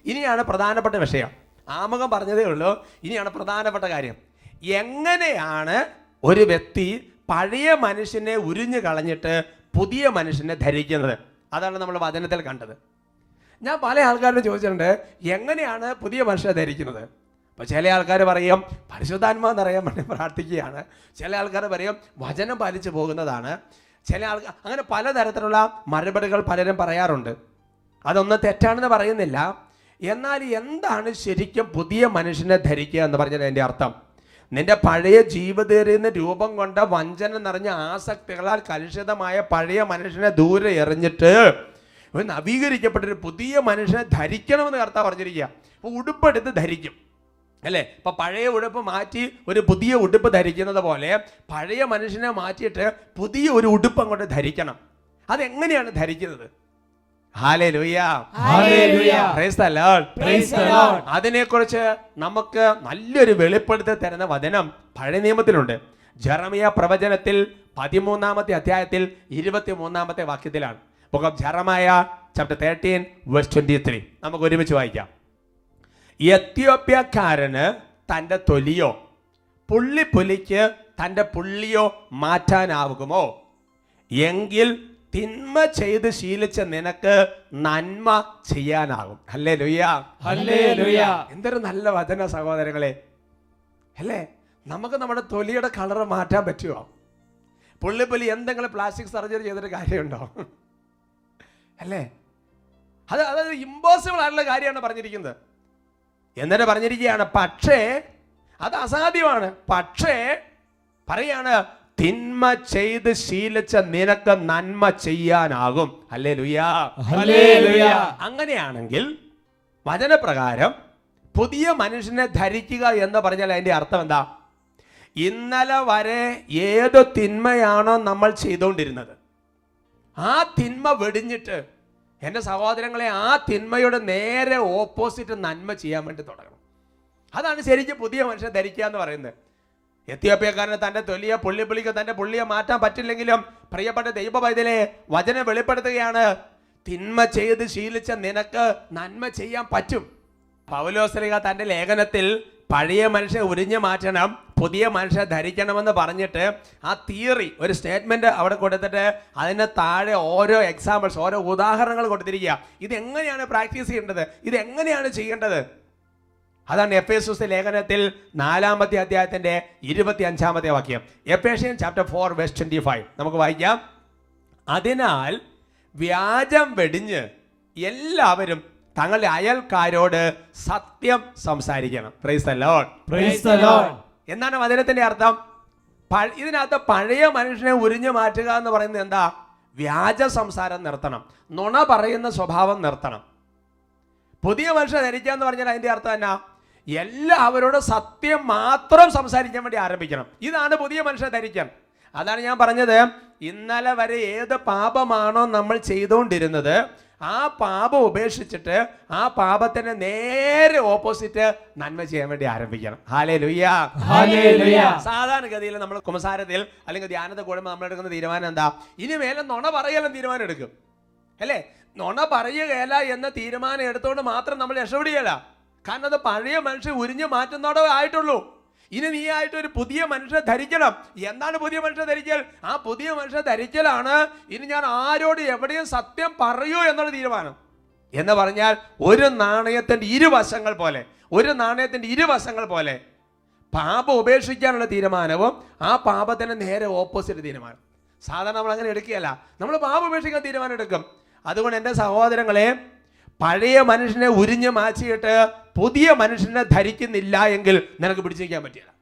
ഇനിയാണ് പ്രധാനപ്പെട്ട വിഷയം. ആമുഖം പറഞ്ഞതേ ഉള്ളൂ. ഇനിയാണ് പ്രധാനപ്പെട്ട കാര്യം. എങ്ങനെയാണ് ഒരു വ്യക്തി പഴയ മനുഷ്യനെ ഉരിഞ്ഞു കളഞ്ഞിട്ട് പുതിയ മനുഷ്യനെ ധരിക്കുന്നത്? അതാണ് നമ്മൾ വചനത്തിൽ കണ്ടത്. ഞാൻ പല ആൾക്കാരോട് ചോദിച്ചിട്ടുണ്ട് എങ്ങനെയാണ് പുതിയ മനുഷ്യനെ ധരിക്കുന്നത്? അപ്പോൾ ചില ആൾക്കാർ പറയും പരിശുദ്ധാത്മാന്ന് അറിയാൻ വേണ്ടി പ്രാർത്ഥിക്കുകയാണ്. ചില ആൾക്കാർ പറയും വചനം പാലിച്ചു പോകുന്നതാണ്. ചില ആൾക്കാർ അങ്ങനെ പലതരത്തിലുള്ള മറുപടികൾ പലരും പറയാറുണ്ട്. അതൊന്നും തെറ്റാണെന്ന് പറയുന്നില്ല. എന്നാൽ എന്താണ് ശരിക്കും പുതിയ മനുഷ്യനെ ധരിക്കുക എന്ന് പറഞ്ഞാൽ എന്റെ അർത്ഥം? നിന്റെ പഴയ ജീവിതത്തിൽ രൂപം കൊണ്ട വഞ്ചന നിറഞ്ഞ ആസക്തികളാൽ കലുഷിതമായ പഴയ മനുഷ്യനെ ദൂരെ എറിഞ്ഞിട്ട് നവീകരിക്കപ്പെട്ടൊരു നവീകരിക്കപ്പെട്ട പുതിയ മനുഷ്യനെ ധരിക്കണമെന്ന് കർത്താവ് പറഞ്ഞിരിക്കുക അപ്പോൾ ഉടുപ്പെടുത്ത് ധരിക്കും. അല്ലേ? ഇപ്പൊ പഴയ ഉടുപ്പ് മാറ്റി ഒരു പുതിയ ഉടുപ്പ് ധരിക്കുന്നത് പോലെ പഴയ മനുഷ്യനെ മാറ്റിയിട്ട് പുതിയ ഒരു ഉടുപ്പ് അങ്ങോട്ട് ധരിക്കണം. അതെങ്ങനെയാണ് ധരിക്കുന്നത്? അതിനെ കുറിച്ച് Praise the Lord. Praise the Lord. അതിനെക്കുറിച്ച് നമുക്ക് നല്ലൊരു വെളിപ്പെടുത്തി തരുന്ന വചനം പഴയ നിയമത്തിലുണ്ട്. ജറമിയ പ്രവചനത്തിൽ പതിമൂന്നാമത്തെ അധ്യായത്തിൽ ഇരുപത്തി മൂന്നാമത്തെ വാക്യത്തിലാണ്. Book of Jeremiah chapter thirteen verse twenty three നമുക്ക് ഒരുമിച്ച് വായിക്കാം. എത്യോപ്യക്കാരന് തന്റെ തൊലിയോ പുള്ളി പുലിക്ക് തന്റെ പുള്ളിയോ മാറ്റാനാവുമോ എങ്കിൽ തിന്മ ചെയ്ത് ശീലിച്ച നിനക്ക് നന്മ ചെയ്യാനാകും. അല്ലേ ലുയ്യ എന്തൊരു നല്ല വചന സഹോദരങ്ങളെ. അല്ലേ? നമുക്ക് നമ്മുടെ തൊലിയുടെ കളർ മാറ്റാൻ പറ്റുമോ പുള്ളി പുള്ളിപ്പുലി എന്തെങ്കിലും പ്ലാസ്റ്റിക് സർജറി ചെയ്തിട്ട് കാര്യമുണ്ടോ? അല്ലേ? അത് അതായത് ഇമ്പോസിബിൾ ആയിട്ടുള്ള കാര്യമാണ് പറഞ്ഞിരിക്കുന്നത്. എന്നിട്ട് പറഞ്ഞിരിക്കുകയാണ് പക്ഷേ അത് അസാധ്യമാണ്. പക്ഷേ പറയാണ് തിന്മ ചെയ്ത് ശീലിച്ച നിനക്ക് നന്മ ചെയ്യാനാകും. അല്ലേ ലുയാ അങ്ങനെയാണെങ്കിൽ വചനപ്രകാരം പുതിയ മനുഷ്യനെ ധരിക്കുക എന്ന് പറഞ്ഞാൽ അതിന്റെ അർത്ഥം എന്താ? ഇന്നലെ വരെ ഏത് തിന്മയാണോ നമ്മൾ ചെയ്തുകൊണ്ടിരുന്നത്. ആ തിന്മ വെടിഞ്ഞിട്ട് എന്റെ സഹോദരങ്ങളെ ആ തിന്മയുടെ നേരെ ഓപ്പോസിറ്റ് നന്മ ചെയ്യാൻ വേണ്ടി തുടങ്ങണം. അതാണ് ശരിക്കും പുതിയ മനുഷ്യൻ ധരിക്കുക എന്ന് പറയുന്നത്. എത്തിയോപ്യക്കാരന് തന്റെ തൊലിയെ പുള്ളിപ്പുള്ളിക്ക് തന്റെ പുള്ളിയെ മാറ്റാൻ പറ്റില്ലെങ്കിലും പ്രിയപ്പെട്ട ദൈവ വചനം വെളിപ്പെടുത്തുകയാണ് തിന്മ ചെയ്ത് ശീലിച്ച നിനക്ക് നന്മ ചെയ്യാൻ പറ്റും. പൗലോസ്ലിക തന്റെ ലേഖനത്തിൽ പഴയ മനുഷ്യനെ ഉരിഞ്ഞു മാറ്റണം. പുതിയ മനുഷ്യനെ ധരിക്കണമെന്ന് പറഞ്ഞിട്ട് ആ തിയറി ഒരു സ്റ്റേറ്റ്മെന്റ് അവിടെ കൊടുത്തിട്ട് അതിന് താഴെ ഓരോ എക്സാമ്പിൾസ് ഓരോ ഉദാഹരണങ്ങൾ കൊടുത്തിരിക്കുക. ഇത് എങ്ങനെയാണ് പ്രാക്ടീസ് ചെയ്യേണ്ടത്? ഇത് എങ്ങനെയാണ് ചെയ്യേണ്ടത്? അതാണ് എഫ് എസ് ലേഖനത്തിൽ നാലാമത്തെ അധ്യായത്തിന്റെ ഇരുപത്തി അഞ്ചാമത്തെ വാക്യം. എഫേഷ്യൻ ചാപ്റ്റർ ഫോർ വെസ്റ്റ് ട്വന്റി ഫൈവ് നമുക്ക് വായിക്കാം. അതിനാൽ വ്യാജം വെടിഞ്ഞ് എല്ലാവരും തങ്ങളുടെ അയൽക്കാരോട് സത്യം സംസാരിക്കണം. പ്രൈസ്. Praise the Lord. എന്താണ് വചനത്തിന്റെ അർത്ഥം. ഇതിനകത്ത് പഴയ മനുഷ്യനെ ഉരിഞ്ഞു മാറ്റുക എന്ന് പറയുന്നത് എന്താ? വ്യാജ സംസാരം നിർത്തണം. നുണ പറയുന്ന സ്വഭാവം നിർത്തണം. പുതിയ മനുഷ്യനെ ധരിക്കുക എന്ന് പറഞ്ഞാൽ അതിന്റെ അർത്ഥം എന്നാ? എല്ലാവരോടും സത്യം മാത്രം സംസാരിക്കാൻ വേണ്ടി ആരംഭിക്കണം. ഇതാണ് പുതിയ മനുഷ്യനെ ധരിക്കാൻ. അതാണ് ഞാൻ പറഞ്ഞത്. ഇന്നലെ വരെ ഏത് പാപമാണോ നമ്മൾ ചെയ്തുകൊണ്ടിരുന്നത് ആ പാപം ഉപേക്ഷിച്ചിട്ട് ആ പാപത്തിന് നേരെ ഓപ്പോസിറ്റ് നന്മ ചെയ്യാൻ വേണ്ടി ആരംഭിക്കണം. ഹാലേ ലുയ്യ. സാധാരണഗതിയിൽ നമ്മൾ കുമസാരത്തിൽ അല്ലെങ്കിൽ ധ്യാനത്തെ കൂടുമ്പോൾ നമ്മൾ എടുക്കുന്ന തീരുമാനം എന്താ? ഇനി മേലെ നുണ പറയലും തീരുമാനം എടുക്കും. അല്ലേ? നുണ പറയുകയല്ല എന്ന തീരുമാനം എടുത്തുകൊണ്ട് മാത്രം നമ്മൾ രക്ഷപ്പെടുകയല്ല. കാരണം അത് പഴയ മനുഷ്യൻ ഉരിഞ്ഞു മാറ്റുന്നതോടെ ആയിട്ടുള്ളൂ. ഇനി നീ ആയിട്ട് ഒരു പുതിയ മനുഷ്യ ധരിക്കണം. എന്താണ് പുതിയ മനുഷ്യ ധരിക്കൽ? ആ പുതിയ മനുഷ്യ ധരിക്കലാണ്. ഇനി ഞാൻ ആരോട് എവിടെയും സത്യം പറയൂ എന്നുള്ള തീരുമാനം. എന്ന് പറഞ്ഞാൽ ഒരു നാണയത്തിന്റെ ഇരുവശങ്ങൾ പോലെ ഒരു നാണയത്തിന്റെ ഇരുവശങ്ങൾ പോലെ പാപം ഉപേക്ഷിക്കാനുള്ള തീരുമാനവും ആ പാപത്തിന് നേരെ ഓപ്പോസിറ്റ് തീരുമാനം. സാധാരണ നമ്മൾ അങ്ങനെ എടുക്കുകയല്ല. നമ്മൾ പാപം ഉപേക്ഷിക്കാൻ തീരുമാനം എടുക്കും. അതുകൊണ്ട് എന്റെ സഹോദരങ്ങളെ പഴയ മനുഷ്യനെ ഉരിഞ്ഞ് മാറ്റിയിട്ട് പുതിയ മനുഷ്യനെ ധരിക്കുന്നില്ല എങ്കിൽ നിനക്ക് പിടിച്ചിരിക്കാൻ പറ്റില്ല.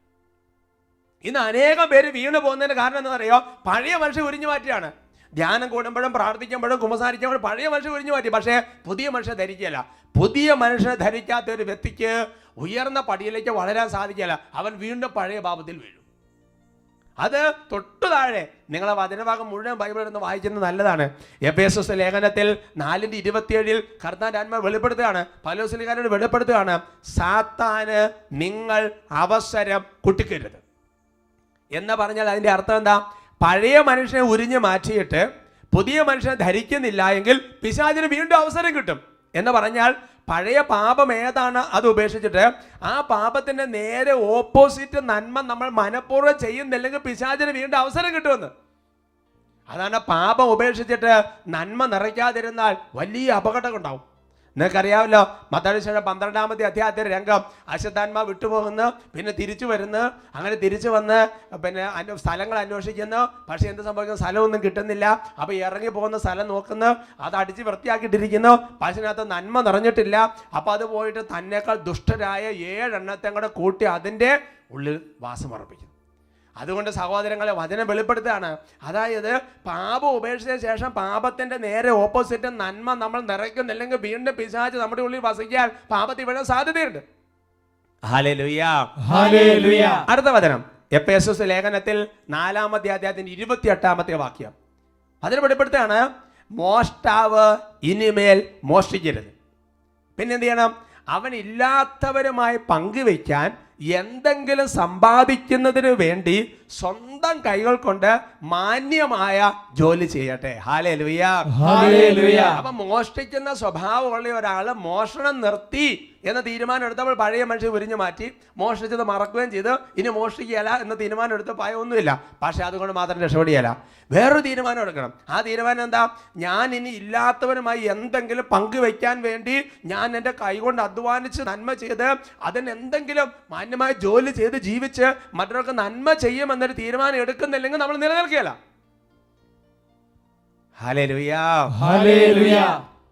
ഇന്ന് അനേകം പേര് വീണ് പോകുന്നതിന് കാരണം എന്താ പറയുക പഴയ മനുഷ്യൻ ഉരിഞ്ഞു മാറ്റിയാണ്. ധ്യാനം കൂടുമ്പോഴും പ്രാർത്ഥിക്കുമ്പോഴും കുമ്പസാരിക്കുമ്പോഴും പഴയ മനുഷ്യൻ ഉരിഞ്ഞു മാറ്റി. പക്ഷേ പുതിയ മനുഷ്യനെ ധരിക്കുകയല്ല. പുതിയ മനുഷ്യനെ ധരിക്കാത്ത ഒരു വ്യക്തിക്ക് ഉയർന്ന പടിയിലേക്ക് വളരാൻ സാധിക്കില്ല അവൻ വീണ്ടും പഴയ പാപത്തിൽ വീഴും. അത് തൊട്ടു താഴെ നിങ്ങളെ വചനഭാഗം മുഴുവൻ ബൈബിൾ എടുത്ത് വായിക്കുന്നത് നല്ലതാണ്. എഫ് എസ് എസ് ലേഖനത്തിൽ നാലിന്റെ ഇരുപത്തിയേഴിൽ കർത്താൻ ആത്മ വെളിപ്പെടുത്തുകയാണ് പലോസ്ലിക്കാരോട് വെളിപ്പെടുത്തുകയാണ് സാത്താന് നിങ്ങൾ അവസരം കുട്ടിക്കരുത്. എന്ന് പറഞ്ഞാൽ അതിന്റെ അർത്ഥം എന്താ? പഴയ മനുഷ്യനെ ഉരിഞ്ഞ് മാറ്റിയിട്ട് പുതിയ മനുഷ്യനെ ധരിക്കുന്നില്ല എങ്കിൽ പിശാചിന് വീണ്ടും അവസരം കിട്ടും. എന്ന് പറഞ്ഞാൽ പഴയ പാപം ഏതാണ് അത് ഉപേക്ഷിച്ചിട്ട് ആ പാപത്തിന്റെ നേരെ ഓപ്പോസിറ്റ് നന്മ നമ്മൾ മനഃപൂർവം ചെയ്യുന്നില്ലെങ്കിൽ പിശാചിന് വീണ്ടും അവസരം കിട്ടുമെന്ന്. അതാണ് പാപം ഉപേക്ഷിച്ചിട്ട് നന്മ നിറയ്ക്കാതിരുന്നാൽ വലിയ അപകടം ഉണ്ടാവും. നിങ്ങൾക്കറിയാമല്ലോ മത്താടിശേഷം പന്ത്രണ്ടാമത്തെ അധ്യായത്തിലെ രംഗം. അശുദ്ധാത്മാ വിട്ടുപോകുന്ന പിന്നെ തിരിച്ചു വരുന്നു. അങ്ങനെ തിരിച്ചു വന്ന് പിന്നെ അന്വ- സ്ഥലങ്ങൾ അന്വേഷിക്കുന്നു. പക്ഷേ എന്ത് സംഭവിക്കുന്നു? സ്ഥലമൊന്നും കിട്ടുന്നില്ല. അപ്പോൾ ഇറങ്ങി പോകുന്ന സ്ഥലം നോക്കുന്നു. അത് അടിച്ച് വൃത്തിയാക്കിയിട്ടിരിക്കുന്നു. പക്ഷേ അതിനകത്ത് നന്മ നിറഞ്ഞിട്ടില്ല. അപ്പോൾ അത് പോയിട്ട് തന്നേക്കാൾ ദുഷ്ടരായ ഏഴെണ്ണത്തെ കൂടെ കൂട്ടി അതിന്റെ ഉള്ളിൽ വാസമർപ്പിക്കുന്നു അതുകൊണ്ട് സഹോദരങ്ങളെ വചനം വെളിപ്പെടുത്തുകയാണ്. അതായത് പാപം ഉപേക്ഷിച്ച ശേഷം പാപത്തിന്റെ നേരെ ഓപ്പോസിറ്റ് നന്മ നമ്മൾ നിറയ്ക്കുന്നില്ലെങ്കിൽ വീണ്ടും പിശാച്ച് നമ്മുടെ ഉള്ളിൽ വസിക്കാൻ പാപത്തിൽ വീഴാൻ സാധ്യതയുണ്ട്. അടുത്ത വചനം. എഫ് എസ് എസ് ലേഖനത്തിൽ നാലാമത്തെ അധ്യായത്തിന്റെ ഇരുപത്തിയെട്ടാമത്തെ വാക്യം. അതിന് വെളിപ്പെടുത്തുകയാണ്. മോഷ്ടാവ് ഇനിമേൽ മോഷ്ടിക്കരുത്. പിന്നെ എന്ത് ചെയ്യണം? അവൻ ഇല്ലാത്തവരുമായി പങ്കുവയ്ക്കാൻ എന്തെങ്കിലും സമ്പാദിക്കുന്നതിന് വേണ്ടി സ്വന്തം കൈകൾ കൊണ്ട് മാന്യമായ ജോലി ചെയ്യട്ടെ. ഹാലേ ലുയ. അപ്പൊ മോഷ്ടിക്കുന്ന സ്വഭാവമുള്ള ഒരാൾ മോഷണം നിർത്തി എന്ന തീരുമാനം എടുത്തപ്പോൾ പഴയ മനുഷ്യർ ഉരിഞ്ഞു മാറ്റി. മോഷ്ടിച്ചത് മറക്കുകയും ചെയ്ത്. ഇനി മോഷ്ടിക്കുകയല്ല എന്ന തീരുമാനം എടുത്ത് ഭയമൊന്നുമില്ല പക്ഷെ അതുകൊണ്ട് മാത്രം രക്ഷപ്പെടുകയല്ല. വേറൊരു തീരുമാനം എടുക്കണം. ആ തീരുമാനം എന്താ? ഞാൻ ഇനി ഇല്ലാത്തവരുമായി എന്തെങ്കിലും പങ്കുവെക്കാൻ വേണ്ടി ഞാൻ എന്റെ കൈകൊണ്ട് അധ്വാനിച്ച് നന്മ ചെയ്ത് അതിന് എന്തെങ്കിലും മാന്യമായ ജോലി ചെയ്ത് ജീവിച്ച് മറ്റൊരാൾക്ക് നന്മ ചെയ്യുമെന്നൊരു തീരുമാനം എടുക്കുന്നില്ലെങ്കിൽ നമ്മൾ നിലനിൽക്കുകയല്ല.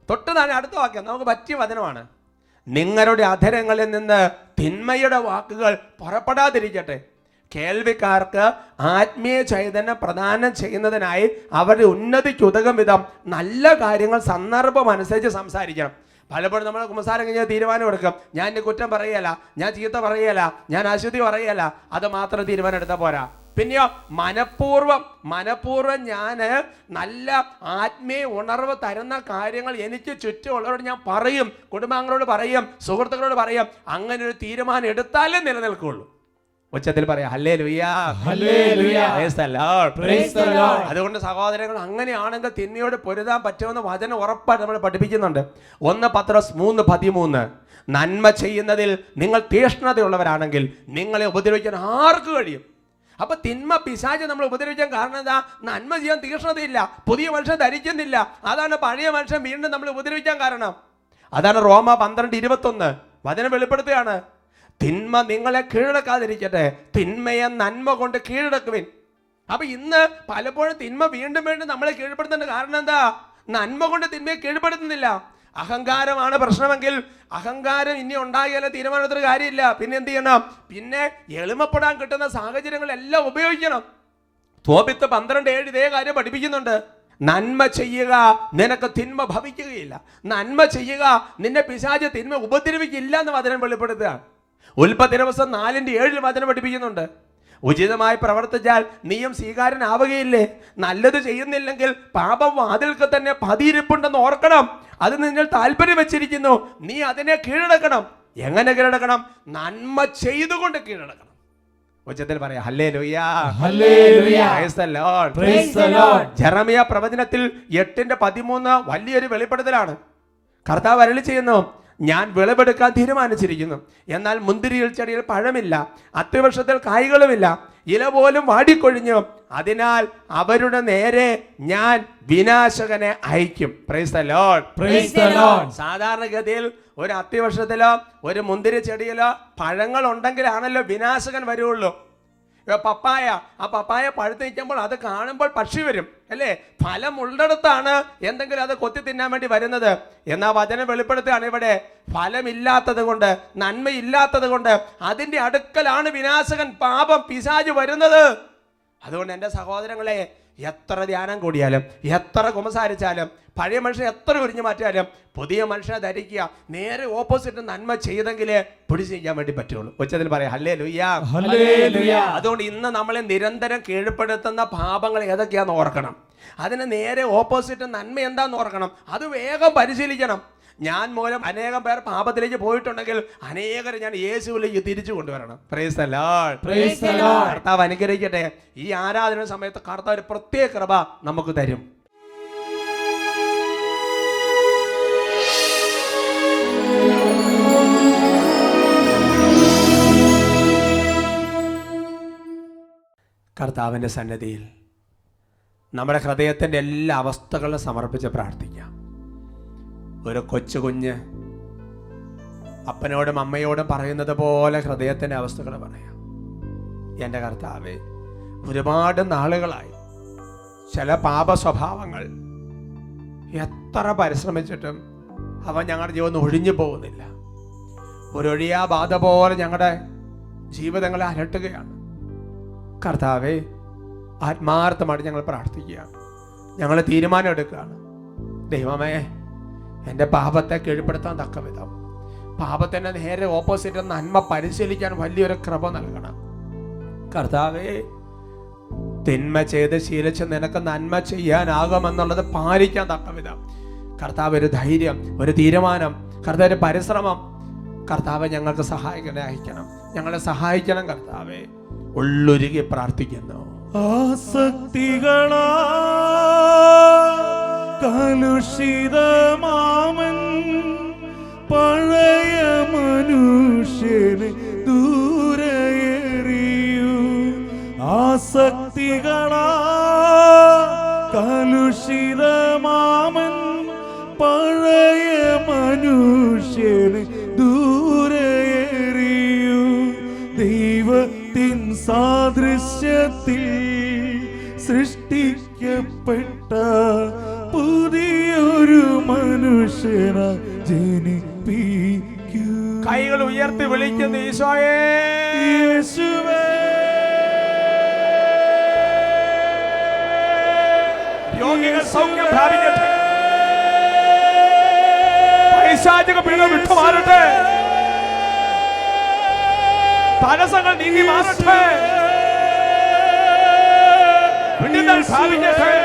തൊട്ട് താഴെ അടുത്ത വാക്യം നമുക്ക് പറ്റിയ വചനമാണ്. നിങ്ങളുടെ അധരങ്ങളിൽ നിന്ന് തിന്മയുടെ വാക്കുകൾ പുറപ്പെടാതിരിക്കട്ടെ. കേൾവിക്കാർക്ക് ആത്മീയ ചൈതന്യം പ്രദാനം ചെയ്യുന്നതിനായി അവരുടെ ഉന്നതിക്കുതകം വിധം നല്ല കാര്യങ്ങൾ സന്ദർഭം അനുസരിച്ച് സംസാരിക്കണം. പലപ്പോഴും നമ്മൾ കുമ്പസാരം കഴിഞ്ഞാൽ തീരുമാനം എടുക്കും. ഞാൻ എന്റെ കുറ്റം പറയല ഞാൻ ചീത്ത പറയല ഞാൻ അശുദ്ധി പറയല അത് മാത്രം തീരുമാനം എടുത്താൽ പോരാ. പിന്നെയോ മനഃപൂർവം മനഃപൂർവം ഞാൻ നല്ല ആത്മീയ ഉണർവ് തരുന്ന കാര്യങ്ങൾ എനിക്ക് ചുറ്റുമുള്ളവരോട് ഞാൻ പറയും കുടുംബാംഗങ്ങളോട് പറയും സുഹൃത്തുക്കളോട് പറയും. അങ്ങനെ ഒരു തീരുമാനം എടുത്താലേ നിലനിൽക്കുള്ളൂ. ഉച്ചത്തിൽ പറയാം ഹല്ലേ ലുയ്യാ Hallelujah. Praise the Lord. Praise the Lord. അതുകൊണ്ട് സഹോദരങ്ങൾ അങ്ങനെയാണെങ്കിൽ തിന്മയോട് പൊരുതാൻ പറ്റുമെന്ന് വചനം ഉറപ്പായിട്ട് നമ്മൾ പഠിപ്പിക്കുന്നുണ്ട്. ഒന്ന് പത്രസ് മൂന്ന് പതിമൂന്ന്. നന്മ ചെയ്യുന്നതിൽ നിങ്ങൾ തീഷ്ണതയുള്ളവരാണെങ്കിൽ നിങ്ങളെ ഉപദ്രവിക്കാൻ ആർക്ക് കഴിയും? അപ്പൊ തിന്മ പിശാച് നമ്മൾ ഉപദ്രവിക്കാൻ കാരണം എന്താ? നന്മ ചെയ്യാൻ തീഷ്ണതയില്ല പുതിയ മനുഷ്യൻ ധരിക്കുന്നില്ല. അതാണ് പഴയ മനുഷ്യൻ വീണ്ടും നമ്മൾ ഉപദ്രവിക്കാൻ കാരണം. അതാണ് റോമ പന്ത്രണ്ട് ഇരുപത്തൊന്ന്. വചനം വെളിപ്പെടുത്തുകയാണ്. തിന്മ നിങ്ങളെ കീഴടക്കാതിരിക്കട്ടെ. തിന്മയെ നന്മ കൊണ്ട് കീഴടക്കുവിൻ. അപ്പൊ ഇന്ന് പലപ്പോഴും തിന്മ വീണ്ടും വീണ്ടും നമ്മളെ കീഴ്പ്പെടുത്തേണ്ട കാരണം എന്താ? നന്മ കൊണ്ട് തിന്മയെ കീഴ്പ്പെടുത്തുന്നില്ല. അഹങ്കാരമാണ് പ്രശ്നമെങ്കിൽ അഹങ്കാരം ഇനി ഉണ്ടായാലേ തീരുമാനത്തിന് കാര്യമില്ല. പിന്നെ എന്ത് ചെയ്യണം? പിന്നെ എളിമപ്പെടാൻ കിട്ടുന്ന സാഹചര്യങ്ങളെല്ലാം ഉപയോഗിക്കണം. തോപിത്ത് പന്ത്രണ്ട് ഏഴ് ഇതേ കാര്യം പഠിപ്പിക്കുന്നുണ്ട്. നന്മ ചെയ്യുക നിനക്ക് തിന്മ ഭവിക്കുകയില്ല. നന്മ ചെയ്യുക നിന്നെ പിശാച് തിന്മ ഉപദ്രവിക്കില്ല എന്ന് വചനം വെളിപ്പെടുത്തുക ഉൽപ്പത്തി ദിവസം നാലിന്റെ ഏഴിൽ വചനം പഠിപ്പിക്കുന്നുണ്ട്. ഉചിതമായി പ്രവർത്തിച്ചാൽ നീയും സ്വീകാരനാവുകയില്ലേ? നല്ലത് ചെയ്യുന്നില്ലെങ്കിൽ പാപം വാതിൽക്ക് തന്നെ പതിയിരിപ്പുണ്ടെന്ന് ഓർക്കണം. അത് നിങ്ങൾ താല്പര്യം വെച്ചിരിക്കുന്നു. നീ അതിനെ കീഴടക്കണം. എങ്ങനെ കീഴടക്കണം? നന്മ ചെയ്തുകൊണ്ട് കീഴടക്കണം. ഉച്ചത്തിൽ പറയാം. ജെറമിയ പ്രവചനത്തിൽ എട്ടിന്റെ പതിമൂന്ന് വലിയൊരു വെളിപ്പെടുത്തലാണ്. കർത്താവ് അരളി ചെയ്യുന്നു ഞാൻ വിളവെടുക്കാൻ തീരുമാനിച്ചിരിക്കുന്നു. എന്നാൽ മുന്തിരിയിൽ ചെടിയിൽ പഴമില്ല അത്യവർഷത്തിൽ കായ്കളുമില്ല ഇല പോലും വാടിക്കൊഴിഞ്ഞു. അതിനാൽ അവരുടെ നേരെ ഞാൻ വിനാശകനെ അയക്കും. Praise the Lord. സാധാരണഗതിയിൽ ഒരു അത്യവർഷത്തിലോ ഒരു മുന്തിരി ചെടിയിലോ പഴങ്ങൾ ഉണ്ടെങ്കിലാണല്ലോ വിനാശകൻ വരുള്ളൂ. പപ്പായ. ആ പപ്പായ പഴുത്ത് നിൽക്കുമ്പോൾ അത് കാണുമ്പോൾ പക്ഷി വരും. അല്ലേ? ഫലം ഉള്ളിടത്താണ് എന്തെങ്കിലും അത് കൊത്തി തിന്നാൻ വേണ്ടി വരുന്നത്. എന്നാ വചനം വെളിപ്പെടുത്തുകയാണ് ഇവിടെ. ഫലമില്ലാത്തത് കൊണ്ട് നന്മയില്ലാത്തത് കൊണ്ട് അതിന്റെ അടുക്കലാണ് വിനാശകൻ പാപം പിശാജ് വരുന്നത്. അതുകൊണ്ട് എന്റെ സഹോദരങ്ങളെ എത്ര ധ്യാനം കൂടിയാലും എത്ര കുമസാരിച്ചാലും പഴയ മനുഷ്യനെ എത്ര ഒരിഞ്ഞു മാറ്റിയാലും പുതിയ മനുഷ്യനെ ധരിക്കുക നേരെ ഓപ്പോസിറ്റ് നന്മ ചെയ്തെങ്കിലേ പിടിച്ചു ചെയ്യാൻ വേണ്ടി പറ്റുള്ളൂ. ഉച്ചത്തിൽ പറയാം ഹല്ലേ ലുയ്യാ അതുകൊണ്ട് ഇന്ന് നമ്മളെ നിരന്തരം കീഴ്പ്പെടുത്തുന്ന പാപങ്ങൾ ഏതൊക്കെയാന്ന് ഓർക്കണം. അതിന് നേരെ ഓപ്പോസിറ്റ് നന്മ എന്താന്ന് ഓർക്കണം. അത് വേഗം പരിശീലിക്കണം. ഞാൻ മൂലം അനേകം പേർ പാപത്തിലേക്ക് പോയിട്ടുണ്ടെങ്കിൽ അനേകരെ ഞാൻ യേശുവിലേക്ക് തിരിച്ചു കൊണ്ടുവരണം Praise the Lord. Praise the Lord. കർത്താവ് അനുഗ്രഹിക്കട്ടെ ഈ ആരാധന സമയത്ത് കർത്താവ് ഒരു പ്രത്യേക കൃപ നമുക്ക് തരും കർത്താവിന്റെ സന്നദ്ധിയിൽ നമ്മുടെ ഹൃദയത്തിന്റെ എല്ലാ അവസ്ഥകളും സമർപ്പിച്ച് പ്രാർത്ഥിക്കാം ഒരു കൊച്ചു കുഞ്ഞ് അപ്പനോടും അമ്മയോടും പറയുന്നത് പോലെ ഹൃദയത്തിന്റെ അവസ്ഥകൾ പറയാം. എന്റെ കർത്താവേ ഒരുപാട് നാളുകളായി ചില പാപ സ്വഭാവങ്ങൾ എത്ര പരിശ്രമിച്ചിട്ടും അവ ഞങ്ങളുടെ ജീവൻ ഒഴിഞ്ഞു പോകുന്നില്ല. ഒരൊഴിയാ ബാധ പോലെ ഞങ്ങളുടെ ജീവിതങ്ങളെ അലട്ടുകയാണ്. കർത്താവെ ആത്മാർത്ഥമായിട്ട് ഞങ്ങൾ പ്രാർത്ഥിക്കുകയാണ്. ഞങ്ങൾ തീരുമാനം എടുക്കുകയാണ്. ദൈവമേ എന്റെ പാപത്തെ കീഴ്പ്പെടുത്താൻ തക്ക വിധം പാപത്തിന്റെ നേരെ ഓപ്പോസിറ്റ് നന്മ പരിശീലിക്കാൻ വലിയൊരു കൃപ നൽകണം. കർത്താവേ തിന്മ ചെയ്ത് ശീലിച്ച് നിനക്ക് നന്മ ചെയ്യാനാകുമെന്നുള്ളത് പാലിക്കാൻ തക്ക വിധം കർത്താവ് ഒരു ധൈര്യം ഒരു തീരുമാനം കർത്താവ് ഒരു പരിശ്രമം. കർത്താവ് ഞങ്ങൾക്ക് സഹായിക്കണേ അയക്കണം. ഞങ്ങളെ സഹായിക്കണം കർത്താവെ. ഉള്ളൊരുകി പ്രാർത്ഥിക്കുന്നു. ആസക്തികളാ കലുഷിതമാമൻ പഴയ മനുഷ്യനെ ദൂരയെറിയൂ. ആസക്തികളാ കലുഷിതമാമൻ പഴയ മനുഷ്യനെ ദൂരയെറിയൂ. ദൈവത്തിൻ സാദൃശ്യത്തിൽ സൃഷ്ടിക്കപ്പെട്ട പുതിയൊരു മനുഷ്യന ജനിപ്പിക്കൂ. കൈകൾ ഉയർത്തി വിളിക്കുന്ന ഈശോയെ. യേശുവേ. രോഗികൾ സൗഖ്യം പ്രാപിക്കട്ടെ. പൈശാചിക പീഡ വിട്ടുമാറട്ടെ. തടസ്സങ്ങൾ നീങ്ങി മാറട്ടെ. വിടുതൽ പ്രാപിക്കട്ടെ.